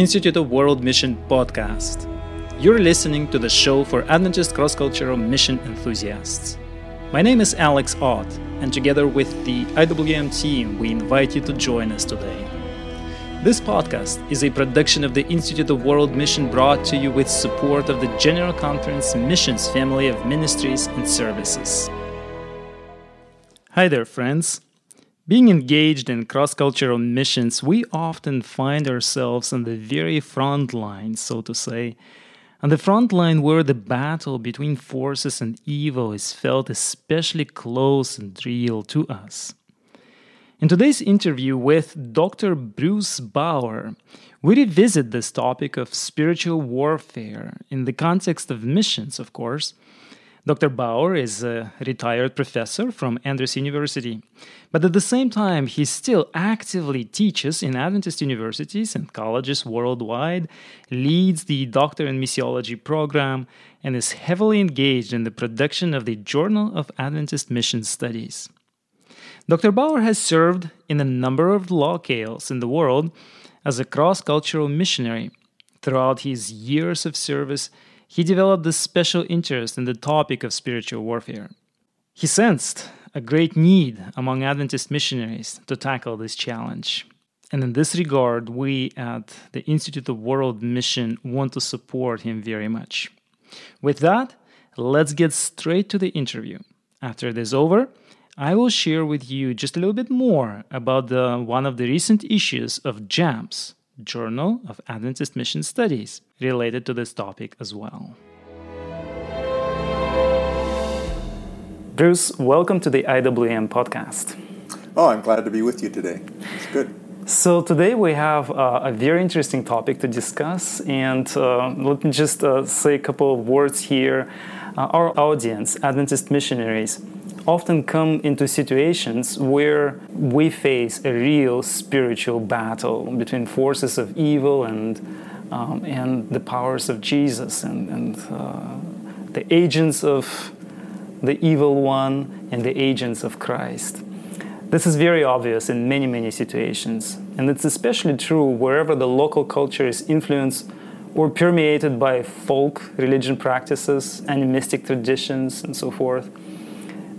Institute of World Mission podcast. You're listening to the show for Adventist cross cultural mission enthusiasts. My name is Alex Ott, and together with the IWM team, we invite you to join us today. This podcast is a production of the Institute of World Mission brought to you with support of the General Conference Missions family of ministries and services. Hi there, friends. Being engaged in cross cultural missions, we often find ourselves on the very front line, so to say, on the front line where the battle between forces and evil is felt especially close and real to us. In today's interview with Dr. Bruce Bauer, we revisit this topic of spiritual warfare in the context of missions, of course Dr. Bauer is a retired professor from Andrews University, but at the same time, he still actively teaches in Adventist universities and colleges worldwide, leads the Doctor in Missiology program, and is heavily engaged in the production of the Journal of Adventist Mission Studies. Dr. Bauer has served in a number of locales in the world as a cross cultural missionary. Throughout his years of service, he developed a special interest in the topic of spiritual warfare. He sensed a great need among Adventist missionaries to tackle this challenge. And in this regard, we at the Institute of World Mission want to support him very much. With that, let's get straight to the interview. After it is over, I will share with you just a little bit more about the, one of the recent issues of JAMS, Journal of Adventist Mission Studies, related to this topic as well. Bruce, welcome to the IWM podcast. Oh, I'm glad to be with you today. It's good. So, today we have uh, a very interesting topic to discuss, and uh, let me just uh, say a couple of words here. Uh, our audience, Adventist missionaries, often come into situations where we face a real spiritual battle between forces of evil and um, and the powers of Jesus and, and uh, the agents of the evil one and the agents of Christ. This is very obvious in many, many situations, and it's especially true wherever the local culture is influenced or permeated by folk religion practices, animistic traditions, and so forth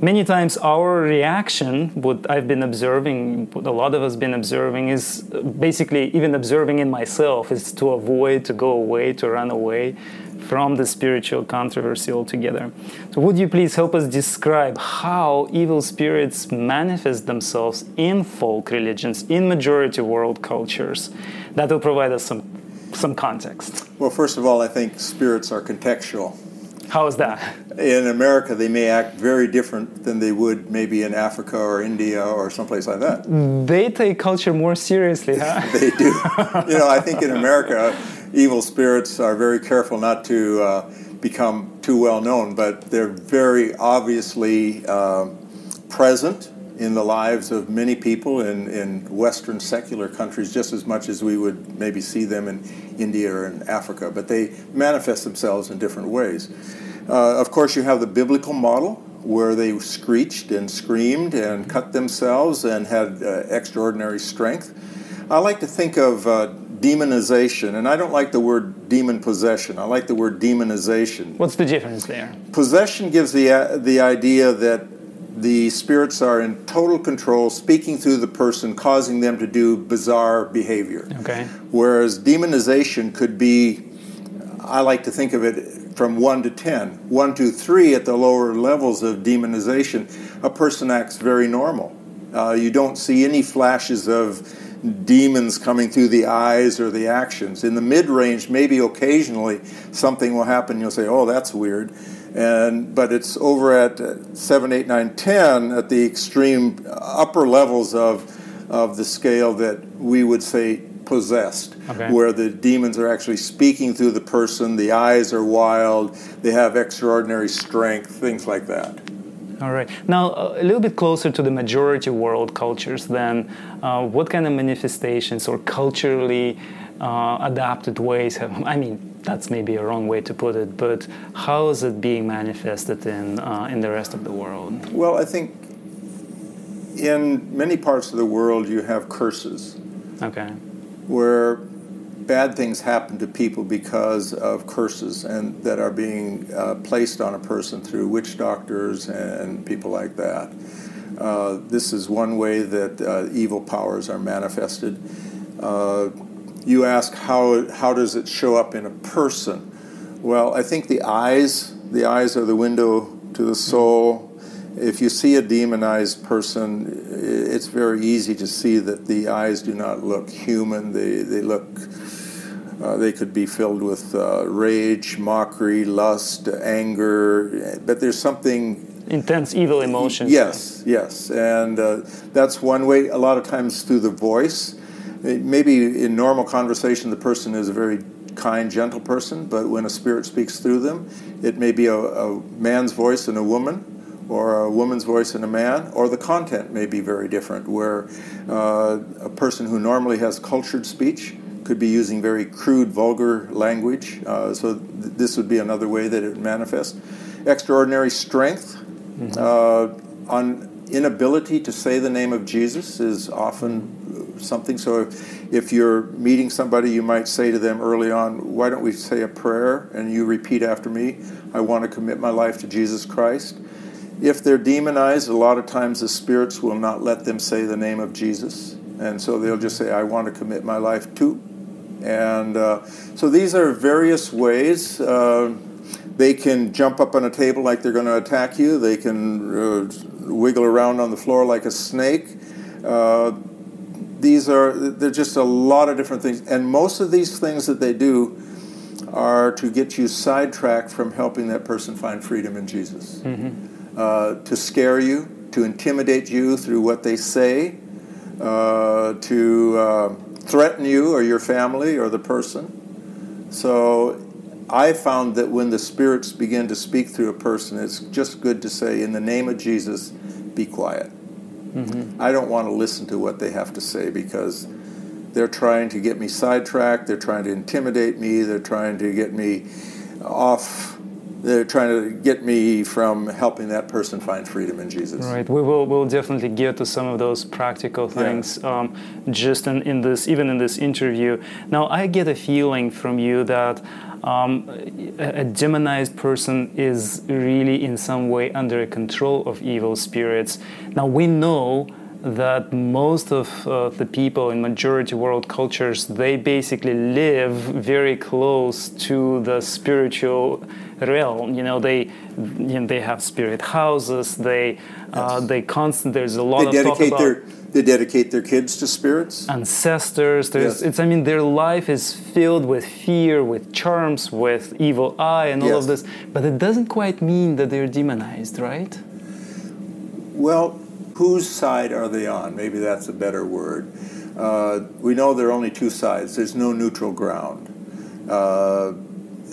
many times our reaction what i've been observing what a lot of us been observing is uh, basically even observing in myself is to avoid to go away to run away from the spiritual controversy altogether. So would you please help us describe how evil spirits manifest themselves in folk religions in majority world cultures? That will provide us some some context. Well first of all i think spirits are contextual how is that? In America, they may act very different than they would maybe in Africa or India or someplace like that. They take culture more seriously, huh? they do. you know, I think in America, evil spirits are very careful not to uh, become too well known, but they're very obviously uh, present in the lives of many people in, in Western secular countries just as much as we would maybe see them in India or in Africa, but they manifest themselves in different ways. Uh, of course, you have the biblical model where they screeched and screamed and cut themselves and had uh, extraordinary strength. I like to think of uh, demonization, and I don't like the word demon possession. I like the word demonization. What's the difference there? Possession gives the, uh, the idea that the spirits are in total control, speaking through the person, causing them to do bizarre behavior. Okay. Whereas demonization could be, I like to think of it from 1 to 10. 1 to 3 at the lower levels of demonization, a person acts very normal. Uh, you don't see any flashes of demons coming through the eyes or the actions. In the mid range, maybe occasionally something will happen, you'll say, oh, that's weird and but it's over at seven, eight, nine, ten at the extreme upper levels of of the scale that we would say possessed, okay. where the demons are actually speaking through the person, the eyes are wild, they have extraordinary strength, things like that. All right. Now, a little bit closer to the majority world cultures, then, uh, what kind of manifestations or culturally uh, adapted ways have, I mean, that's maybe a wrong way to put it, but how is it being manifested in, uh, in the rest of the world? Well, I think in many parts of the world you have curses. Okay. Where bad things happen to people because of curses and that are being uh, placed on a person through witch doctors and people like that. Uh, this is one way that uh, evil powers are manifested. You ask how how does it show up in a person? Well, I think the eyes the eyes are the window to the soul. If you see a demonized person, it's very easy to see that the eyes do not look human. They they look uh, they could be filled with uh, rage, mockery, lust, anger, but there's something intense evil emotions. Yes, yes, and uh, that's one way. A lot of times through the voice. Maybe in normal conversation, the person is a very kind, gentle person, but when a spirit speaks through them, it may be a, a man's voice in a woman, or a woman's voice in a man, or the content may be very different, where uh, a person who normally has cultured speech could be using very crude, vulgar language. Uh, so th- this would be another way that it manifests. Extraordinary strength. Mm-hmm. Uh, on inability to say the name of Jesus is often something. So if, if you're meeting somebody, you might say to them early on, Why don't we say a prayer and you repeat after me, I want to commit my life to Jesus Christ? If they're demonized, a lot of times the spirits will not let them say the name of Jesus. And so they'll just say, I want to commit my life to. And uh, so these are various ways. Uh, they can jump up on a table like they're going to attack you. They can uh, wiggle around on the floor like a snake. Uh, these are they're just a lot of different things, and most of these things that they do are to get you sidetracked from helping that person find freedom in Jesus. Mm-hmm. Uh, to scare you, to intimidate you through what they say, uh, to uh, threaten you or your family or the person. So I found that when the spirits begin to speak through a person, it's just good to say, In the name of Jesus, be quiet. Mm-hmm. I don't want to listen to what they have to say because they're trying to get me sidetracked, they're trying to intimidate me, they're trying to get me off they're trying to get me from helping that person find freedom in Jesus. Right. We will we'll definitely get to some of those practical things yeah. um, just in, in this even in this interview. Now I get a feeling from you that um, a, demonized person is really in some way under a control of evil spirits. Now we know that most of uh, the people in majority world cultures they basically live very close to the spiritual realm you know they you know, they have spirit houses they uh, yes. they constant there's a lot they of dedicate their they dedicate their kids to spirits ancestors there's yes. it's i mean their life is filled with fear with charms with evil eye and all yes. of this but it doesn't quite mean that they're demonized right well whose side are they on? Maybe that's a better word. Uh, we know there are only two sides, there's no neutral ground. Uh,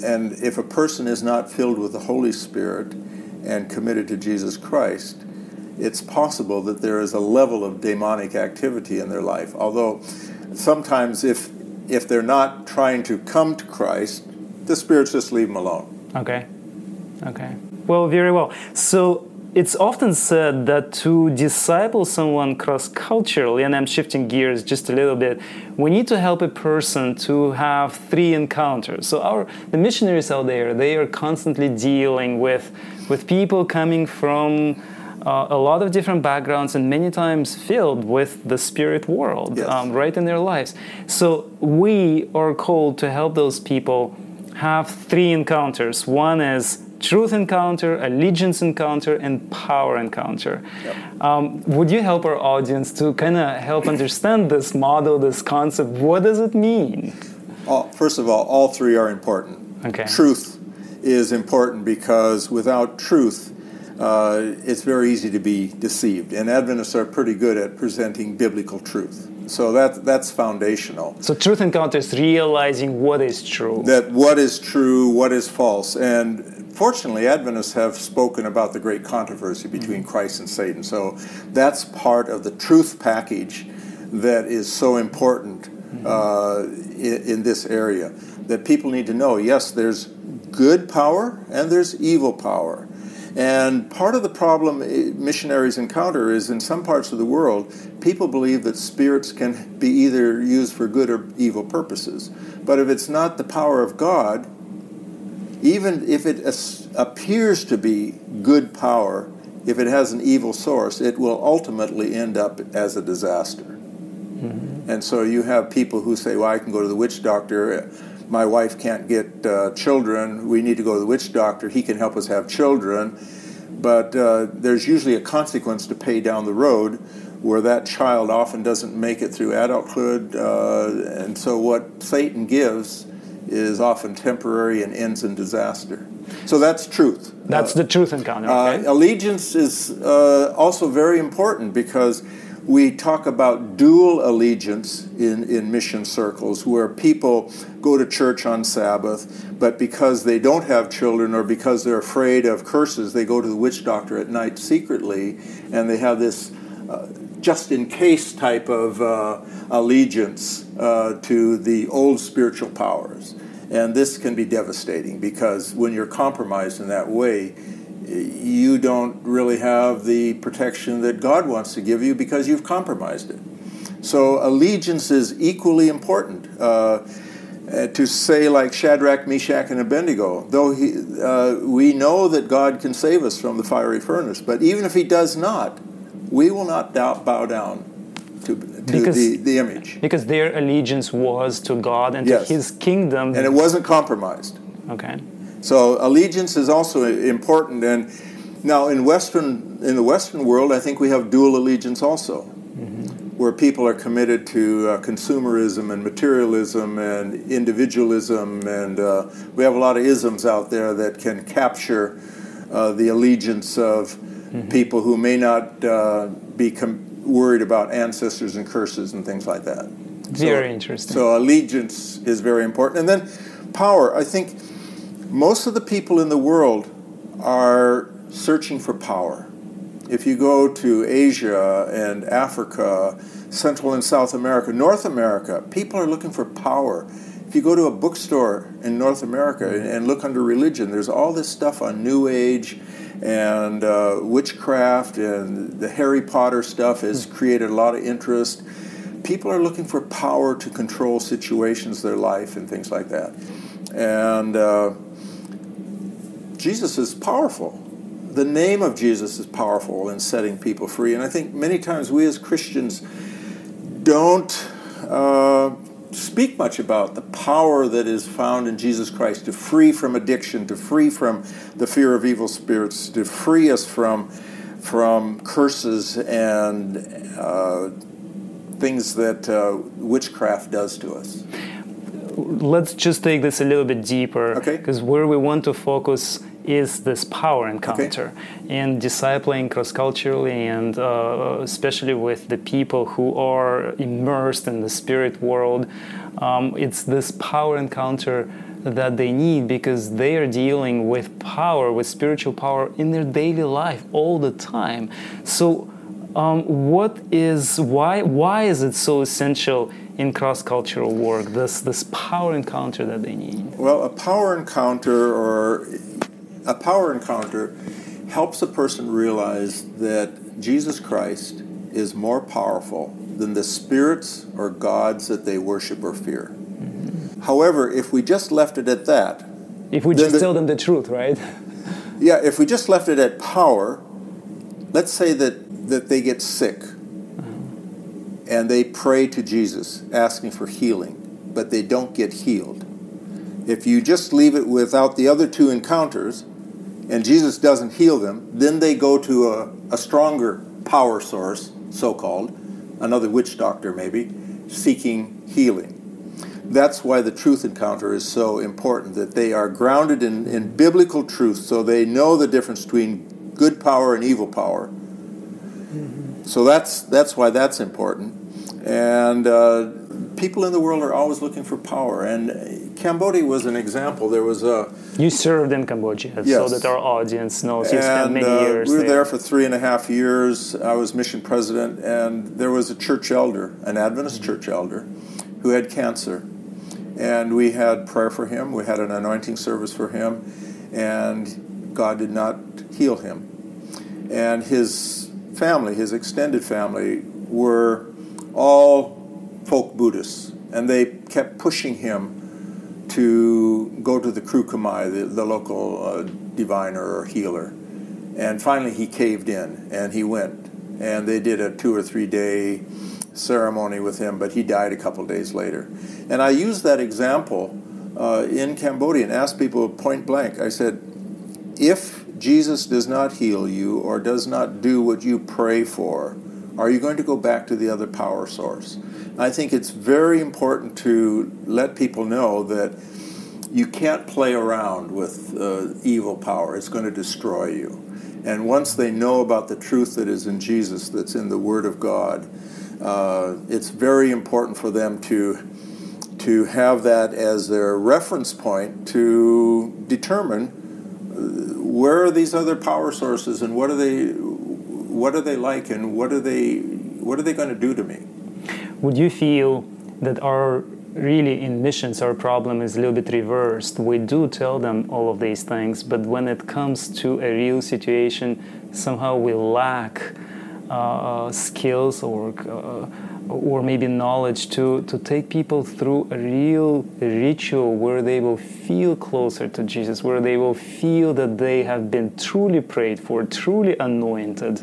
and if a person is not filled with the Holy Spirit and committed to Jesus Christ, it's possible that there is a level of demonic activity in their life. Although sometimes, if if they're not trying to come to Christ, the spirits just leave them alone. Okay. Okay. Well, very well. So it's often said that to disciple someone cross culturally, and I'm shifting gears just a little bit, we need to help a person to have three encounters. So our the missionaries out there, they are constantly dealing with with people coming from uh, a lot of different backgrounds and many times filled with the spirit world yes. um, right in their lives. So we are called to help those people have three encounters. One is truth encounter, allegiance encounter, and power encounter. Yep. Um, would you help our audience to kind of help understand this model, this concept? What does it mean? All, first of all, all three are important. Okay. Truth is important because without truth, uh, it's very easy to be deceived. And Adventists are pretty good at presenting biblical truth. So that that's foundational. So truth encounters realizing what is true. That what is true, what is false, and fortunately, Adventists have spoken about the great controversy between mm-hmm. Christ and Satan. So that's part of the truth package that is so important mm-hmm. uh, in, in, this area. That people need to know yes, there's good power and there's evil power. And part of the problem missionaries encounter is in some parts of the world, people believe that spirits can be either used for good or evil purposes. But if it's not the power of God, even if it appears to be good power, if it has an evil source, it will ultimately end up as a disaster. Mm-hmm. And so you have people who say, well, I can go to the witch doctor. My wife can't get uh, children. We need to go to the witch doctor. He can help us have children. But uh, there's usually a consequence to pay down the road where that child often doesn't make it through adulthood. Uh, and so what Satan gives is often temporary and ends in disaster. So that's truth. That's uh, the truth encounter. Okay. Uh, allegiance is uh, also very important because we talk about dual allegiance in, in mission circles where people go to church on Sabbath, but because they don't have children or because they're afraid of curses, they go to the witch doctor at night secretly and they have this uh, just in case type of uh, allegiance uh, to the old spiritual powers. And this can be devastating because when you're compromised in that way, you don't really have the protection that God wants to give you because you've compromised it. So allegiance is equally important. Uh, uh to say like Shadrach, Meshach, and Abednego, though he, uh, we know that God can save us from the fiery furnace, but even if He does not, we will not doubt, bow down to, to because, the, the image. Because their allegiance was to God and yes. to His kingdom. And it wasn't compromised. Okay. So allegiance is also important. And now in Western, in the Western world, I think we have dual allegiance also. Mm-hmm. Where people are committed to uh, consumerism and materialism and individualism, and uh, we have a lot of isms out there that can capture uh, the allegiance of mm-hmm. people who may not uh, be com- worried about ancestors and curses and things like that. Very so, interesting. So allegiance is very important, and then power. I think most of the people in the world are searching for power. If you go to Asia and Africa, Central and South America, North America, people are looking for power. If you go to a bookstore in North America and look under religion, there's all this stuff on New Age and uh, witchcraft and the Harry Potter stuff has hmm. created a lot of interest. People are looking for power to control situations, their life, and things like that. And uh, Jesus is powerful. The name of Jesus is powerful in setting people free. And I think many times we as Christians don't uh, speak much about the power that is found in Jesus Christ to free from addiction, to free from the fear of evil spirits, to free us from from curses and uh, things that uh, witchcraft does to us. Let's just take this a little bit deeper, because okay. where we want to focus is this power encounter okay. and discipling cross culturally and uh, especially with the people who are immersed in the spirit world. Um, it's this power encounter that they need because they are dealing with power, with spiritual power in their daily life all the time. So, um, what is why why is it so essential in cross cultural work? This this power encounter that they need. Well, a power encounter or a power encounter helps a person realize that Jesus Christ is more powerful than the spirits or gods that they worship or fear. Mm-hmm. However, if we just left it at that, if we just the, tell them the truth, right? yeah, if we just left it at power, let's say that, that they get sick and they pray to Jesus asking for healing, but they don't get healed. If you just leave it without the other two encounters, and Jesus doesn't heal them, then they go to a, a stronger power source, so called, another witch doctor maybe, seeking healing. That's why the truth encounter is so important, that they are grounded in, in biblical truth, so they know the difference between good power and evil power. Mm-hmm. So that's, that's why that's important. And uh, people in the world are always looking for power. And Cambodia was an example. There was a. You served in Cambodia, yes. so that our audience knows. You spent many uh, years. We were there. there for three and a half years. I was mission president, and there was a church elder, an Adventist mm-hmm. church elder, who had cancer. And we had prayer for him. We had an anointing service for him. And God did not heal him. And his family, his extended family, were all folk Buddhists, and they kept pushing him to go to the Krukamai, the, the local uh, diviner or healer. And finally, he caved in and he went. And they did a two or three day ceremony with him, but he died a couple days later. And I used that example uh, in Cambodia and asked people point blank I said, if Jesus does not heal you or does not do what you pray for, are you going to go back to the other power source? I think it's very important to let people know that you can't play around with uh, evil power. It's going to destroy you. And once they know about the truth that is in Jesus, that's in the Word of God, uh, it's very important for them to to have that as their reference point to determine uh, where are these other power sources and what are they what are they like and what are they what are they going to do to me would you feel that our really in missions our problem is a little bit reversed? We do tell them all of these things but when it comes to a real situation somehow we lack uh, skills or uh, or maybe knowledge to, to take people through a real ritual where they will feel closer to Jesus, where they will feel that they have been truly prayed for, truly anointed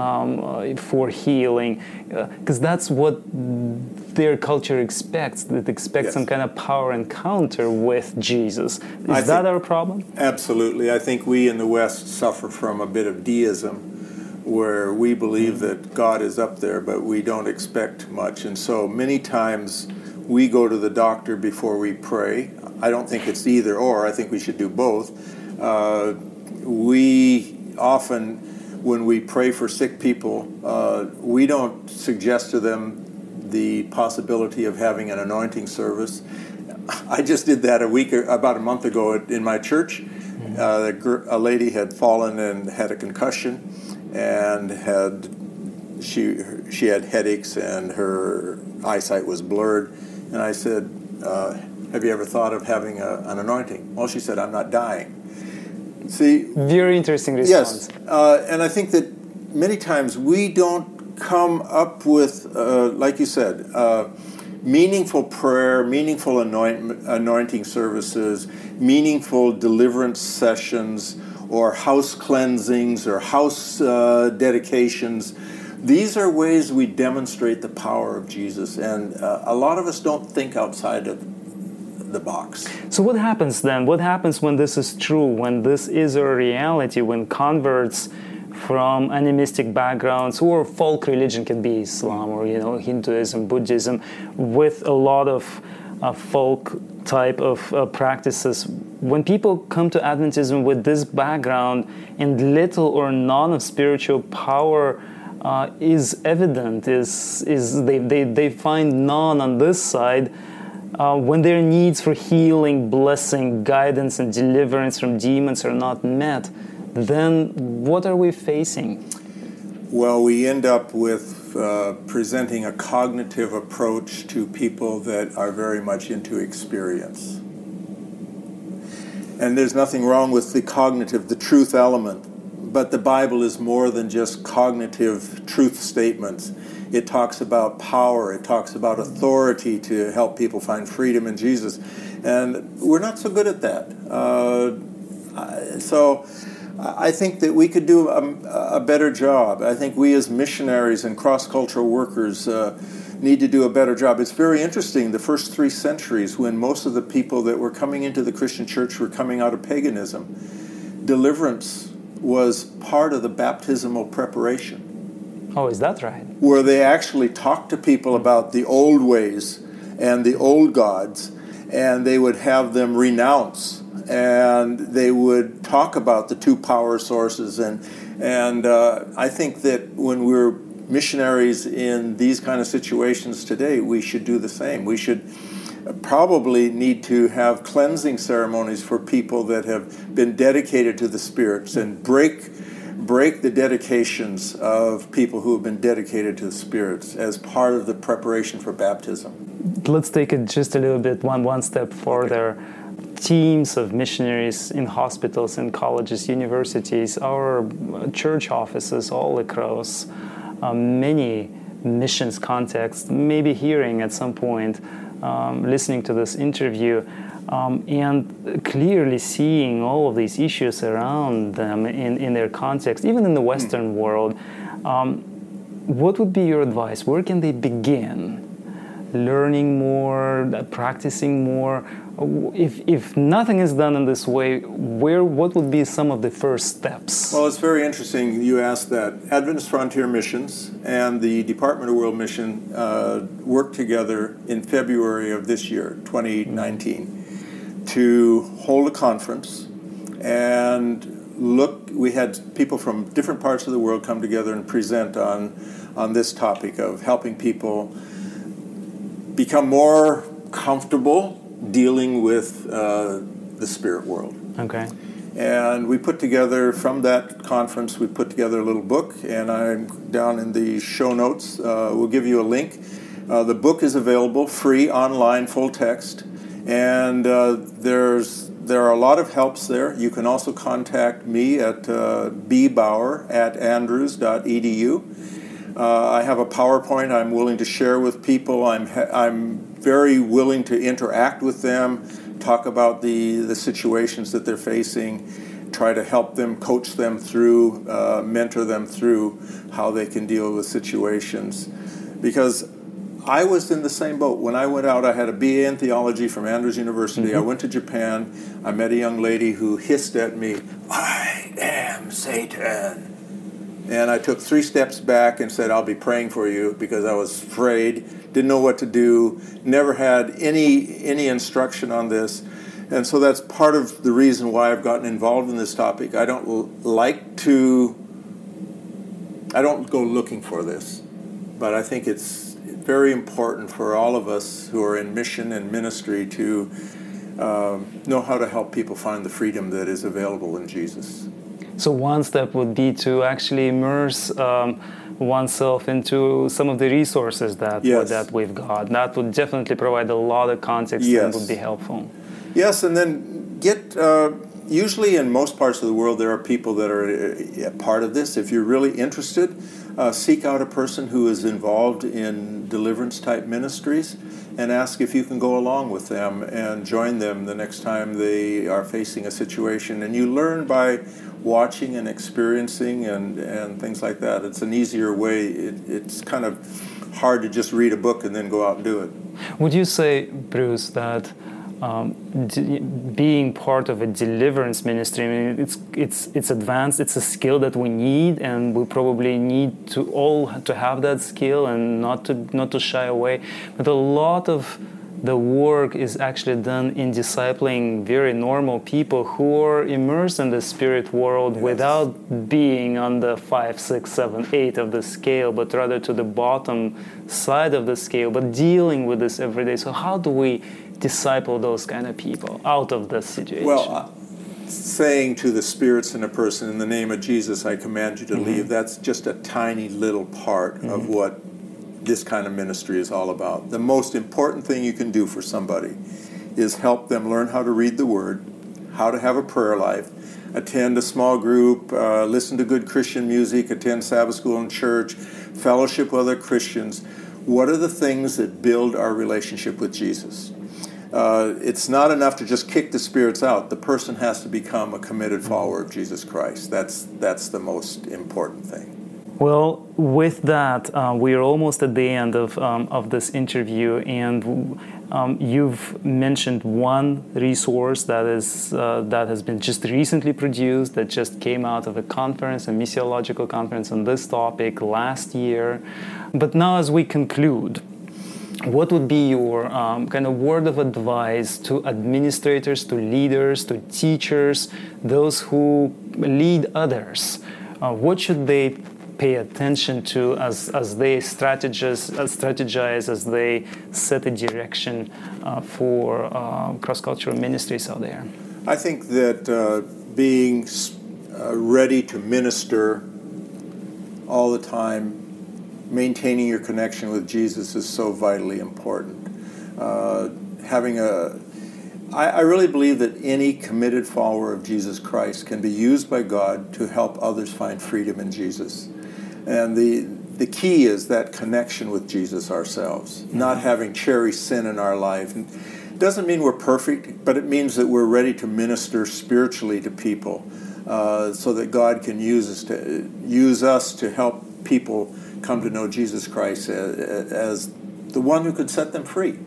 um, uh, for healing, because uh, that's what their culture expects. It expects yes. some kind of power encounter with Jesus. Is I that our problem? Absolutely. I think we in the West suffer from a bit of deism where we believe that God is up there, but we don't expect much. And so many times we go to the doctor before we pray. I don't think it's either or, I think we should do both. Uh, we often, when we pray for sick people, uh, we don't suggest to them the possibility of having an anointing service. I just did that a week, about a month ago in my church. Uh, a lady had fallen and had a concussion and had she she had headaches and her eyesight was blurred. And I said, uh, "Have you ever thought of having a, an anointing?" Well, she said, "I'm not dying." See, very interesting response. Yes, uh, and I think that many times we don't come up with, uh, like you said, uh, meaningful prayer, meaningful anoint, anointing services, meaningful deliverance sessions or house cleansings or house uh, dedications. These are ways we demonstrate the power of Jesus, and uh, a lot of us don't think outside of the box. So, what happens then? What happens when this is true, when this is a reality, when converts from animistic backgrounds or folk religion can be Islam or you know Hinduism, Buddhism, with a lot of uh, folk type of uh, practices. When people come to Adventism with this background and little or none of spiritual power uh, is evident, is, is they, they, they find none on this side, uh, when their needs for healing, blessing, guidance, and deliverance from demons are not met, then what are we facing? Well, we end up with uh, presenting a cognitive approach to people that are very much into experience. And there's nothing wrong with the cognitive, the truth element, but the Bible is more than just cognitive truth statements. It talks about power, it talks about authority to help people find freedom in Jesus. And we're not so good at that. Uh, so I think that we could do a, a, better job. I think we as missionaries and cross cultural workers uh, need to do a better job. It's very interesting, the first three centuries, when most of the people that were coming into the Christian church were coming out of paganism, deliverance was part of the baptismal preparation. Oh, is that right? Where they actually talked to people about the old ways and the old gods, and they would have them renounce and they would talk about the two power sources. And, and uh, I think that when we're missionaries in these kind of situations today, we should do the same. We should probably need to have cleansing ceremonies for people that have been dedicated to the spirits and break break the dedications of people who have been dedicated to the spirits as part of the preparation for baptism. Let's take it just a little bit one one step further. Okay teams of missionaries in hospitals and colleges, universities, our church offices all across um, many missions contexts, maybe hearing at some point, um, listening to this interview, um, and clearly seeing all of these issues around them in, in their context, even in the Western mm. world. Um, what would be your advice? Where can they begin? Learning more, practicing more. If, if nothing is done in this way, where what would be some of the first steps? Well, it's very interesting you asked that. Adventist Frontier Missions and the Department of World Mission uh, worked together in February of this year, 2019, to hold a conference and look, we had people from different parts of the world come together and present on, on this topic of helping people become more comfortable dealing with uh, the spirit world. Okay. And we put together, from that conference, we put together a little book, and I'm down in the show notes. Uh, we'll give you a link. Uh, the book is available free online, full text, and uh, there's there are a lot of helps there. You can also contact me at uh, bbauer at andrews.edu. Uh, I have a PowerPoint I'm willing to share with people. I'm, I'm very willing to interact with them, talk about the, the situations that they're facing, try to help them, coach them through, uh, mentor them through how they can deal with situations. Because I was in the same boat. When I went out, I had a BA in theology from Andrews University. Mm-hmm. I went to Japan. I met a young lady who hissed at me, I am Satan. And I took three steps back and said, I'll be praying for you because I was afraid, didn't know what to do, never had any, any instruction on this. And so that's part of the reason why I've gotten involved in this topic. I don't like to, I don't go looking for this, but I think it's very important for all of us who are in mission and ministry to um, know how to help people find the freedom that is available in Jesus. So, one step would be to actually immerse um, oneself into some of the resources that, yes. that we've got. That would definitely provide a lot of context yes. and would be helpful. Yes, and then get. Uh, usually, in most parts of the world, there are people that are a uh, part of this. If you're really interested, uh, seek out a person who is involved in deliverance type ministries and ask if you can go along with them and join them the next time they are facing a situation. And you learn by watching and experiencing and, and things like that. It's an easier way. It, it's kind of hard to just read a book and then go out and do it. Would you say, Bruce, that um, being part of a deliverance ministry. I mean, it's it's it's advanced. It's a skill that we need, and we probably need to all to have that skill and not to not to shy away. But a lot of the work is actually done in discipling very normal people who are immersed in the spirit world yes. without being on the five, six, seven, eight of the scale, but rather to the bottom side of the scale, but dealing with this every day. So, how do we disciple those kind of people out of the situation? Well, uh, saying to the spirits in a person, in the name of Jesus, I command you to mm-hmm. leave, that's just a tiny little part mm-hmm. of what this kind of ministry is all about. The most important thing you can do for somebody is help them learn how to read the Word, how to have a prayer life, attend a small group, uh, listen to good Christian music, attend Sabbath school and church, fellowship with other Christians. What are the things that build our relationship with Jesus? Uh, it's not enough to just kick the spirits out. The person has to become a committed follower of Jesus Christ. That's that's the most important thing. Well, with that, uh, we are almost at the end of, um, of this interview, and um, you've mentioned one resource that is uh, that has been just recently produced, that just came out of a conference, a missiological conference on this topic last year. But now, as we conclude, what would be your um, kind of word of advice to administrators, to leaders, to teachers, those who lead others? Uh, what should they pay attention to as, as they strategize, uh, strategize, as they set a direction uh, for uh, cross cultural ministries out there? I think that uh, being uh, ready to minister all the time maintaining your connection with Jesus is so vitally important. Uh, having a I, I really believe that any committed follower of Jesus Christ can be used by God to help others find freedom in Jesus. And the, the key is that connection with Jesus ourselves, not having cherished sin in our life. It doesn't mean we're perfect, but it means that we're ready to minister spiritually to people uh, so that God can use us to use us to help people come to know Jesus Christ as, as the one who could set them free.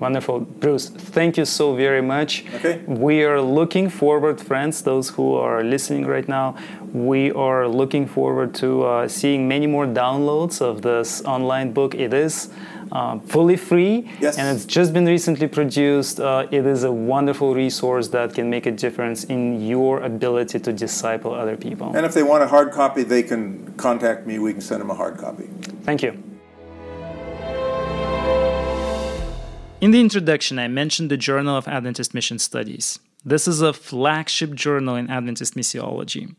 Wonderful. Bruce, thank you so very much. Okay. We are looking forward, friends, those who are listening right now, we are looking forward to uh, seeing many more downloads of this online book. It is uh, fully free yes. and it's just been recently produced. Uh, it is a wonderful resource that can make a difference in your ability to disciple other people. And if they want a hard copy, they can contact me. We can send them a hard copy. Thank you. In the introduction, I mentioned the Journal of Adventist Mission Studies. This is a flagship journal in Adventist missiology.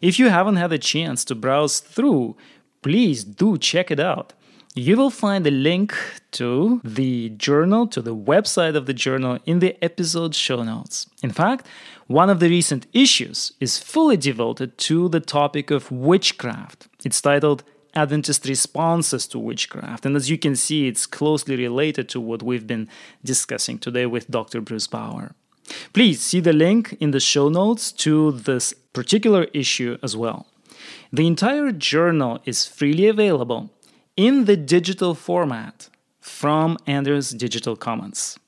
If you haven't had a chance to browse through, please do check it out. You will find a link to the journal, to the website of the journal, in the episode show notes. In fact, one of the recent issues is fully devoted to the topic of witchcraft. It's titled Adventist responses to witchcraft. And as you can see, it's closely related to what we've been discussing today with Dr. Bruce Bauer. Please see the link in the show notes to this particular issue as well. The entire journal is freely available in the digital format from Andrews Digital Commons.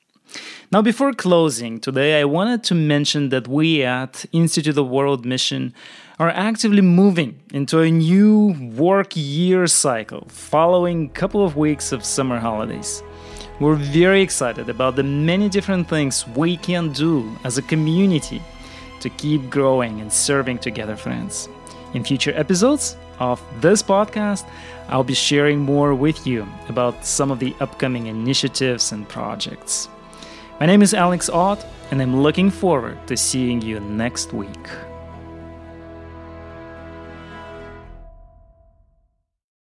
Now, before closing today, I wanted to mention that we at Institute of World Mission are actively moving into a new work year cycle following a couple of weeks of summer holidays. We're very excited about the many different things we can do as a community to keep growing and serving together, friends. In future episodes of this podcast, I'll be sharing more with you about some of the upcoming initiatives and projects. My name is Alex Ott, and I'm looking forward to seeing you next week.